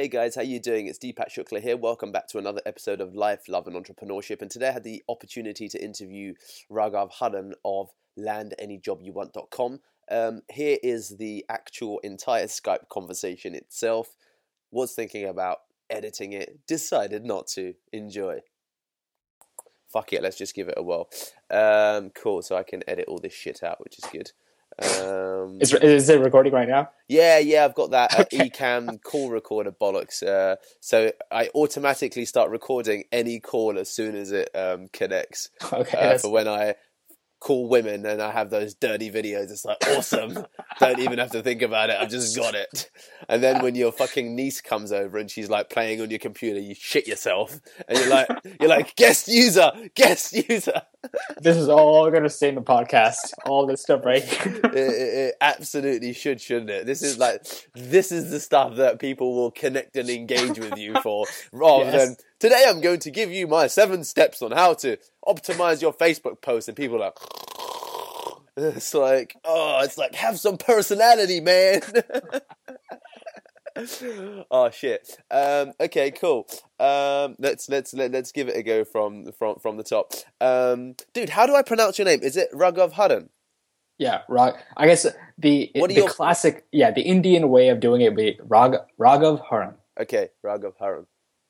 Hey guys, how you doing? It's Deepak Shukla here. Welcome back to another episode of Life, Love and Entrepreneurship. And today I had the opportunity to interview Raghav Haran of landanyjobyouwant.com. Um, here is the actual entire Skype conversation itself. Was thinking about editing it, decided not to. Enjoy. Fuck it, let's just give it a whirl. Um, cool, so I can edit all this shit out, which is good. Um, Is, is it recording right now? yeah, yeah, I've got that uh, Okay. Ecamm call recorder bollocks. Uh, so I automatically start recording any call as soon as it um, connects. Okay. Uh, for when I call women and I have those dirty videos, it's like awesome. Don't even have to think about it. I've just got it. And then when your fucking niece comes over and she's like playing on your computer, you shit yourself, and you're like, you're like guest user, guest user. This is all gonna stay in the podcast. All this stuff right it, it, it absolutely should, shouldn't it? This is like this is the stuff that people will connect and engage with you for, rather Yes. than today I'm going to give you my seven steps on how to optimize your Facebook post, and people are like. It's like, oh, it's like have some personality, man. oh shit. Um, okay, cool. Um, let's let's let, let's give it a go from from from the top. Um, dude, how do I pronounce your name? Is it Raghav Haran? yeah, Rag. I guess the What the your- classic, yeah, the Indian way of doing it would be Rag, Raghav Haran. Okay, Raghav Haran.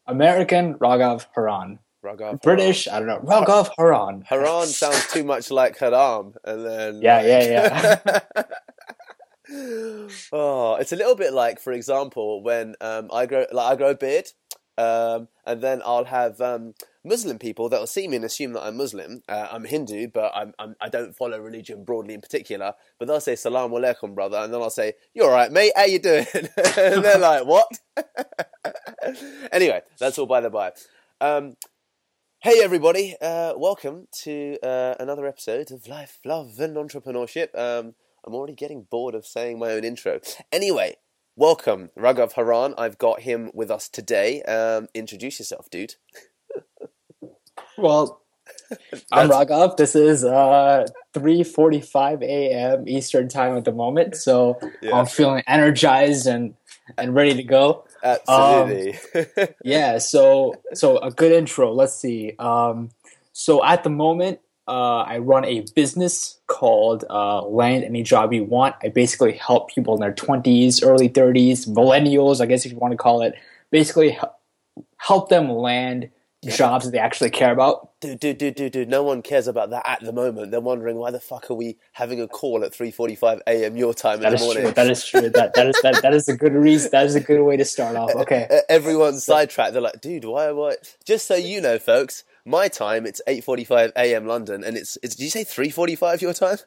American Raghav Haran. Raghav. British, I don't know, Raghav Haran. Haran sounds too much like haram, and then Yeah, yeah, yeah. oh, it's a little bit like, for example, when um, I grow like I grow a beard, um, and then I'll have um, Muslim people that will see me and assume that I'm Muslim. Uh, I'm Hindu, but I'm, I'm I don't follow religion broadly in particular. But they'll say "Salaam alaikum, brother," and then I'll say, "You're all right, mate. How you doing?" and they're like, "What?" anyway, that's all by the by. Um, Hey everybody, uh, welcome to uh, another episode of Life, Love and Entrepreneurship. Um, I'm already getting bored of saying my own intro. Anyway, welcome Raghav Haran. I've got him with us today. Um, introduce yourself, dude. Well, I'm Raghav. This is uh 3:45 a.m. Eastern time at the moment, so Yeah. I'm feeling energized and and ready to go. Absolutely. yeah so so a good intro let's see um so at the moment uh, I run a business called uh, Land Any Job You Want. I basically help people in their 20s, early 30s, millennials, I guess if you want to call it, basically help them land jobs that they actually care about. dude, dude, dude, dude, dude. No one cares about that at the moment. They're wondering why the fuck are we having a call at 3:45 a.m. your time That in the morning. true. That is true. That that is that, that is a good reason. That is a good way to start off. Okay. Everyone's sidetracked. They're like, dude, why, why? Just so you know, folks, my time it's 8:45 a.m. London, and it's, it's. Did you say 3:45 your time?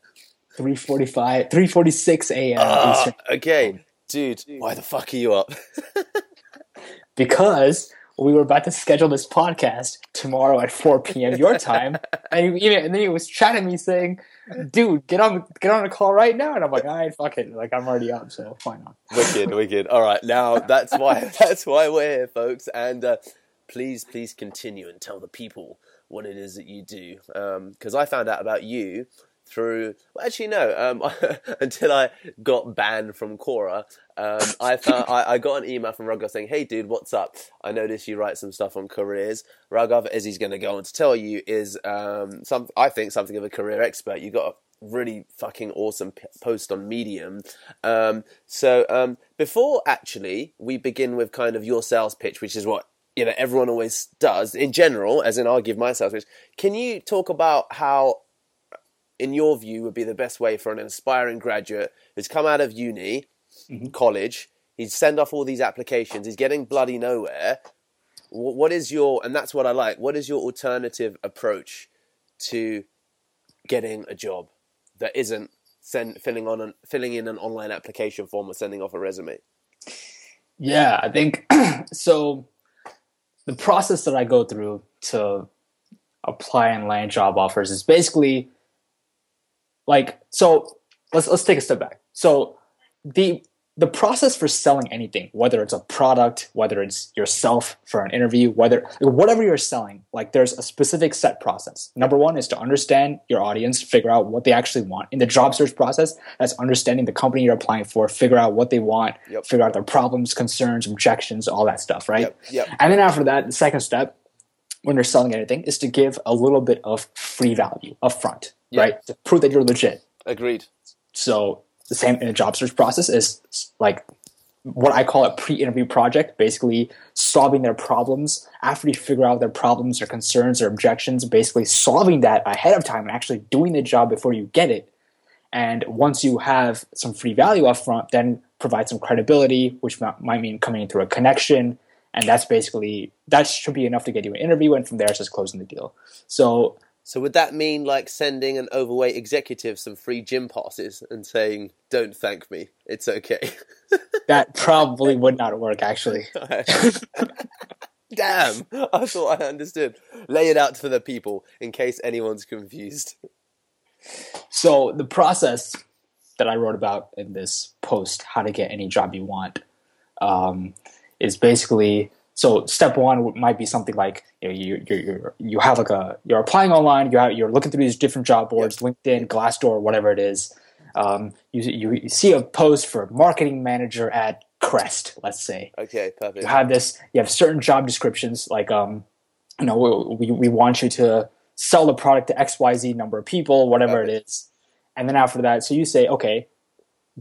345, 346 a.m. Ah, Eastern. okay, dude, why the fuck are you up? because we were about to schedule this podcast tomorrow at 4 p.m. your time, and he, and then he was chatting me saying, "Dude, get on get on a call right now," and I'm like, "All right, fuck it, like I'm already up, so why not?" wicked, wicked. All right, now that's why that's why we're here, folks. And uh, please, please continue and tell the people what it is that you do, because I found out about you through. Well, actually, no. Um, until I got banned from Quora, um, I found I, I got an email from Raghav saying, "Hey, dude, what's up? I noticed you write some stuff on careers. Raghav, as he's going to go on to tell you, is um, some I think something of a career expert. You got." a Really fucking awesome p- post on Medium. Um, so um, before actually we begin with kind of your sales pitch, which is what you know everyone always does in general, as in I'll give myself pitch. Can you talk about how in your view, would be the best way for an aspiring graduate who's come out of uni, mm-hmm. college, he's send off all these applications, he's getting bloody nowhere. What is your, and that's what I like, what is your alternative approach to getting a job that isn't send, filling, on an, filling in an online application form or sending off a resume? Yeah, I think so. The process that I go through to apply and land job offers is basically like so. Let's let's take a step back. So the the process for selling anything, whether it's a product, whether it's yourself for an interview, whether whatever you're selling, like there's a specific set process. Number one is to understand your audience, figure out what they actually want. In the job search process, that's understanding the company you're applying for, figure out what they want, Yep. figure out their problems, concerns, objections, all that stuff, right? Yep, yep. And then after that, the second step, when you're selling anything, is to give a little bit of free value upfront, right? To prove that you're legit. Agreed. So the same in the job search process is like what I call a pre-interview project, basically solving their problems after you figure out their problems or concerns or objections, basically solving that ahead of time and actually doing the job before you get it. And once you have some free value up front, then provide some credibility, which might mean coming in through a connection. And that's basically that should be enough to get you an interview, and from there it's just closing the deal. So So would that mean like sending an overweight executive some free gym passes and saying, "Don't thank me, it's okay." that probably would not work actually. Damn, I thought I understood. Lay it out for the people in case anyone's confused. So the process that I wrote about in this post, how to get any job you want, um, is basically so step one might be something like you know, you you you have like a you're applying online, you have, you're looking through these different job boards, LinkedIn, Glassdoor, whatever it is. Um, you, you you see a post for marketing manager at Crest, let's say Okay, perfect. you have this you have certain job descriptions like um you know we, we want you to sell the product to xyz number of people whatever it is and then after that so you say okay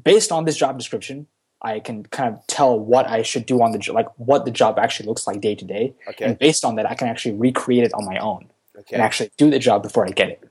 based on this job description i can kind of tell what i should do on the jo- like what the job actually looks like day to day Okay. and based on that i can actually recreate it on my own Okay. and actually do the job before i get it do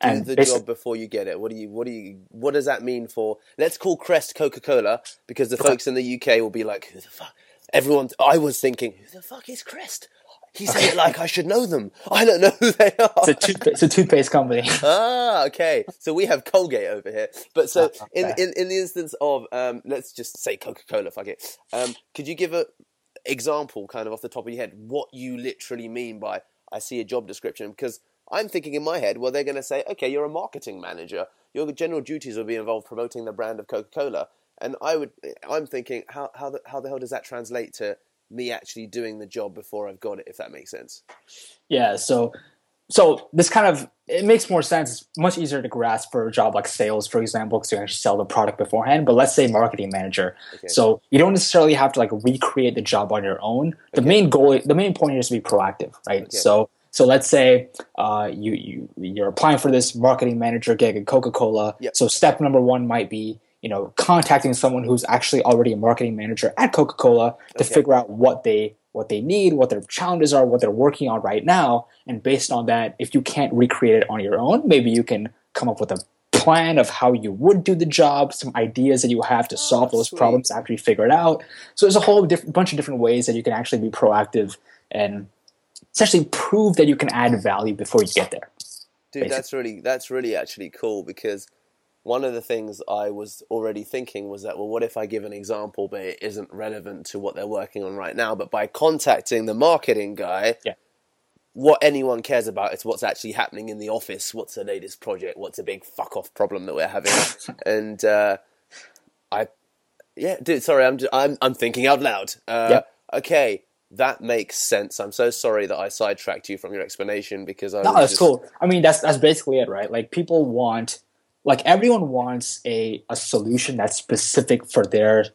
and the job before you get it. What do you? What do you? What does that mean for? Let's call Crest Coca Cola because the folks in the UK will be like, "Who the fuck?" Everyone. I was thinking, "Who the fuck is Crest?" He said it like I should know them. I don't know who they are. it's a, toothpaste, it's a toothpaste company ah, okay. So we have Colgate over here. But so Ah, in, in, in the instance of um, let's just say Coca Cola, fuck it. Um, could you give a example, kind of off the top of your head, what you literally mean by I see a job description? Because I'm thinking in my head, well, they're going to say, okay, you're a marketing manager. Your general duties will be involved promoting the brand of Coca Cola. And I would, I'm thinking, how how the, how the hell does that translate to me actually doing the job before I've got it? If that makes sense. Yeah, so so this kind of it makes more sense. It's much easier to grasp for a job like sales, for example, because you actually sell the product beforehand. But let's say marketing manager. Okay. So you don't necessarily have to like recreate the job on your own. The Okay. main goal, the main point here is to be proactive, right? Okay. So so let's say uh, you you you're applying for this marketing manager gig at Coca Cola. Yep. So step number one might be you know contacting someone who's actually already a marketing manager at Coca Cola to Okay. figure out what they what they need, what their challenges are, what they're working on right now, and based on that, if you can't recreate it on your own, maybe you can come up with a plan of how you would do the job, some ideas that you have to solve oh, those sweet. problems after you figure it out. So there's a whole diff- bunch of different ways that you can actually be proactive and essentially prove that you can add value before you get there. Dude, Basic- that's really that's really actually cool because one of the things I was already thinking was that well, what if I give an example but it isn't relevant to what they're working on right now? But by contacting the marketing guy, Yeah. what anyone cares about is what's actually happening in the office. What's the latest project? What's a big fuck off problem that we're having? and uh, I, yeah, dude, sorry, I'm just, I'm I'm thinking out loud. Uh, Yeah. Okay. That makes sense. I'm so sorry that I sidetracked you from your explanation because I No, that's just- cool. I mean, that's that's basically it, right? Like people want, like everyone wants a a solution that's specific for their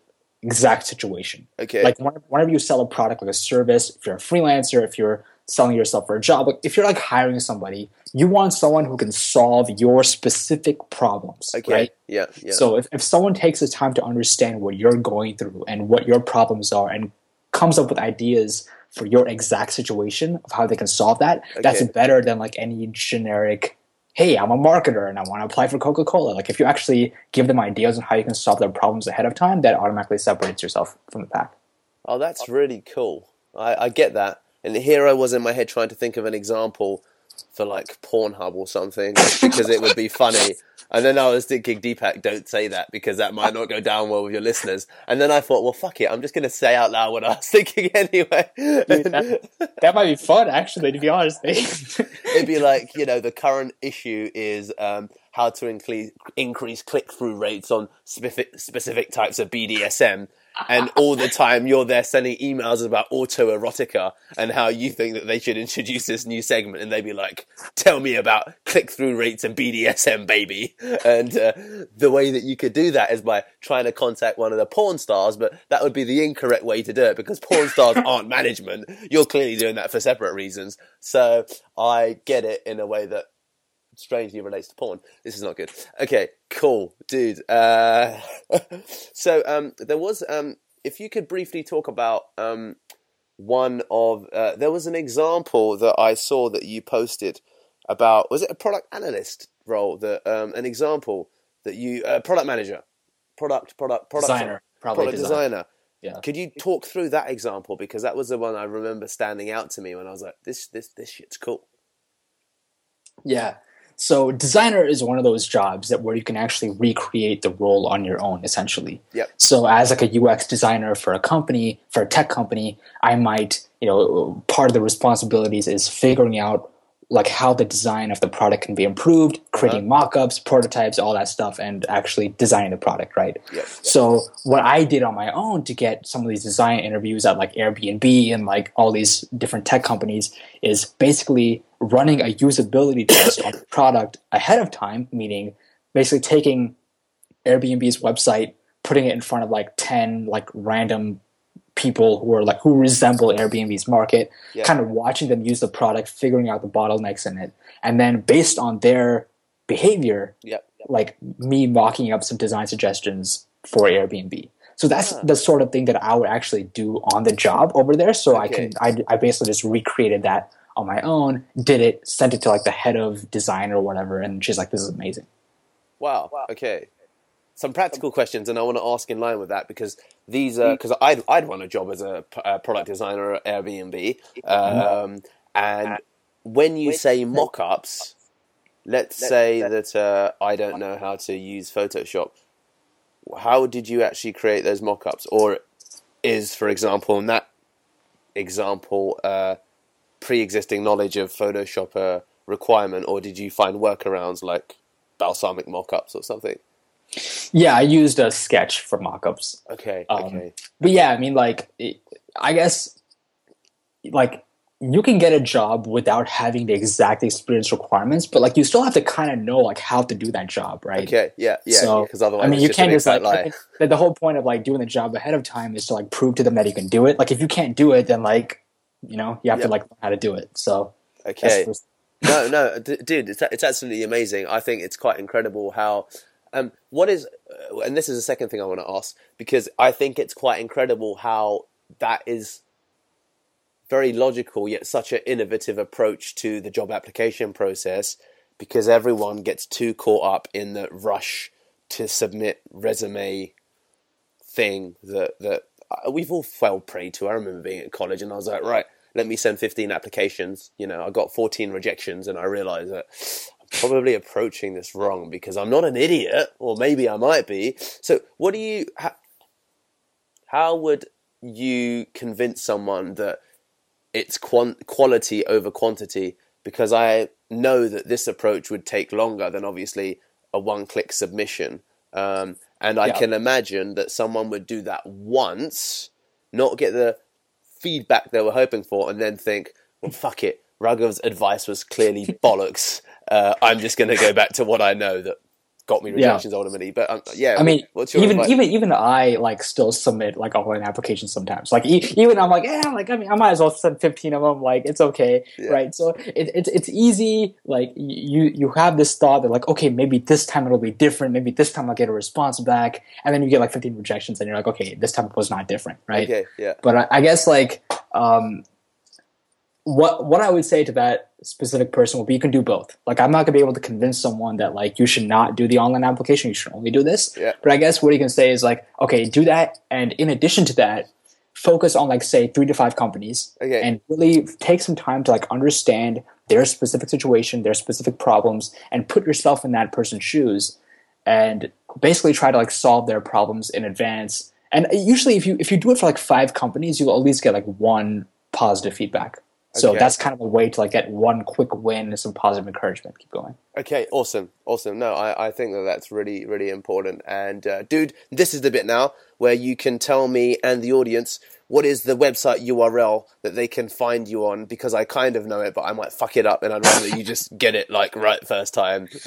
exact situation. Okay. Like whenever, you sell a product, like a service, if you're a freelancer, if you're selling yourself for a job, like if you're like hiring somebody, you want someone who can solve your specific problems, Okay. right? Yeah. Yeah. So if, if someone takes the time to understand what you're going through and what your problems are and comes up with ideas for your exact situation of how they can solve that, that's better than like any generic, hey, I'm a marketer and I want to apply for Coca-Cola. Like if you actually give them ideas on how you can solve their problems ahead of time, that automatically separates yourself from the pack. oh, that's really cool. I, I get that. And here I was in my head trying to think of an example for like Pornhub or something because it would be funny. And then I was thinking, Deepak, don't say that because that might not go down well with your listeners. And then I thought, well, fuck it. I'm just going to say out loud what I was thinking anyway. that, that might be fun, actually, to be honest. It'd be like, you know, the current issue is um, how to increase increase click through rates on specific specific types of BDSM, and all the time you're there sending emails about autoerotica and how you think that they should introduce this new segment, and they'd be like, "Tell me about click through rates and BDSM, baby." And uh, the way that you could do that is by trying to contact one of the porn stars, but that would be the incorrect way to do it because porn stars aren't management. You're clearly doing that for separate reasons. So I get it in a way that strangely relates to porn. This is not good. Okay, cool, dude. Uh, so um, there was, um, if you could briefly talk about um, one of, uh, there was an example that I saw that you posted about. Was it a product analyst role? That um, an example that you, uh, product manager, product, product, product Designer, probably product designer. designer. Yeah. Could you talk through that example because that was the one I remember standing out to me when I was like, this, this, this shit's cool. Yeah. So designer is one of those jobs that where you can actually recreate the role on your own, essentially. Yep. So as like a UX designer for a company, for a tech company, I might, you know, part of the responsibilities is figuring out like how the design of the product can be improved, creating uh-huh. mock-ups, prototypes, all that stuff, and actually designing the product, right? Yep. So what I did on my own to get some of these design interviews at like Airbnb and like all these different tech companies is basically running a usability test on the product ahead of time, meaning basically taking Airbnb's website, putting it in front of like 10 like random people who are like who resemble Airbnb's market, Yeah. kind of watching them use the product, figuring out the bottlenecks in it, and then based on their behavior, like me mocking up some design suggestions for Airbnb. So that's Ah. the sort of thing that I would actually do on the job over there. So I can I, I basically just recreated that on my own, did it, sent it to like the head of design or whatever, and she's like, "This is amazing." Wow. Okay. Some practical questions, and I want to ask in line with that because these are because I'd I'd want a job as a product designer at Airbnb, um, and when you say mock-ups, let's say that uh, I don't know how to use Photoshop. How did you actually create those mock-ups, or is, for example, in that example, uh, pre-existing knowledge of Photoshop a requirement, or did you find workarounds like Balsamiq mock-ups or something? Yeah, I used a sketch for mockups. Okay, Um, okay, But yeah, I mean, like, it, I guess, like, you can get a job without having the exact experience requirements, but like, you still have to kind of know like how to do that job, right? okay, yeah, yeah. So, Because otherwise, I mean, you can't just like lie. the, the whole point of like doing the job ahead of time is to like prove to them that you can do it. Like, if you can't do it, then like, you know, you have Yep. to like learn how to do it. So, Okay, no, no, d- dude, it's it's absolutely amazing. I think it's quite incredible how. Um, what is, uh, and this is the second thing I want to ask because I think it's quite incredible how that is very logical yet such an innovative approach to the job application process because everyone gets too caught up in the rush to submit resume thing that that uh, we've all fell prey to. I remember being at college and I was like, right, let me send 15 applications. You know, I got 14 rejections and I realized that probably approaching this wrong because I'm not an idiot, or maybe I might be. So, what do you, how, how would you convince someone that it's quan- quality over quantity? Because I know that this approach would take longer than obviously a one click submission. Um, and I Yeah. can imagine that someone would do that once, not get the feedback they were hoping for, and then think, well, fuck it. Raghav's advice was clearly bollocks. Uh, I'm just going to go back to what I know that got me Yeah. rejections ultimately. But um, yeah, I mean, what's your even advice? even even I like still submit like online applications sometimes. Like e- even I'm like, yeah, like I mean, I might as well send 15 of them. Like it's okay, Yeah. right? So it, it's it's easy. Like you you have this thought that like, okay, maybe this time it'll be different. Maybe this time I'll get a response back, and then you get like 15 rejections, and you're like, okay, this time it was not different, right? Okay, yeah. But I, I guess like um, what what I would say to that specific person would be you can do both. Like I'm not gonna be able to convince someone that like you should not do the online application, you should only do this. Yeah. But I guess what you can say is like, okay, do that, and in addition to that, focus on like say three to five companies, Okay. and really take some time to like understand their specific situation, their specific problems, and put yourself in that person's shoes, and basically try to like solve their problems in advance. And usually, if you if you do it for like five companies, you'll at least get like one positive feedback. So Okay. that's kind of a way to like get one quick win and some positive encouragement. Keep going. Okay, awesome, awesome. No, I, I think that that's really, really important. And uh, dude, this is the bit now where you can tell me and the audience what is the website URL that they can find you on because I kind of know it, but I might fuck it up, and I'd rather you just get it like right first time.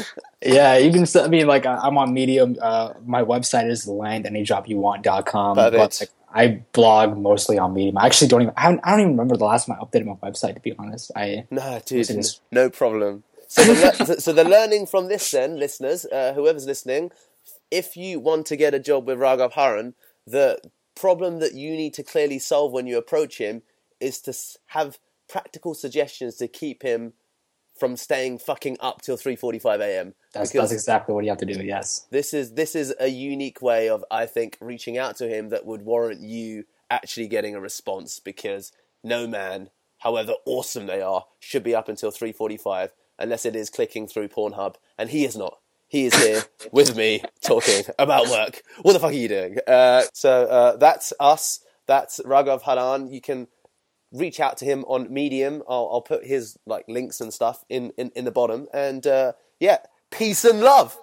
Yeah, you can. I mean, like I'm on Medium. Uh, my website is landanyjobyouwant.com. Perfect. But like, I blog mostly on Medium. I actually don't even. I, haven't- I don't even remember the last time I updated my website. To be honest, I No, dude, it's- no problem. So the, le- so the learning from this, then, listeners, uh, whoever's listening, if you want to get a job with Raghav Haran, the problem that you need to clearly solve when you approach him is to have practical suggestions to keep him from staying fucking up till 3:45 a.m. that's that's exactly what you have to do. Yes. this is this is a unique way of I think reaching out to him that would warrant you actually getting a response because no man, however awesome they are, should be up until 3:45 unless it is clicking through Pornhub and he is not. He is here with me talking about work. What the fuck are you doing? Uh, so uh, that's us. That's Raghav Haran. You can reach out to him on Medium. I'll, I'll put his like links and stuff in, in, in the bottom. And uh, yeah, peace and love.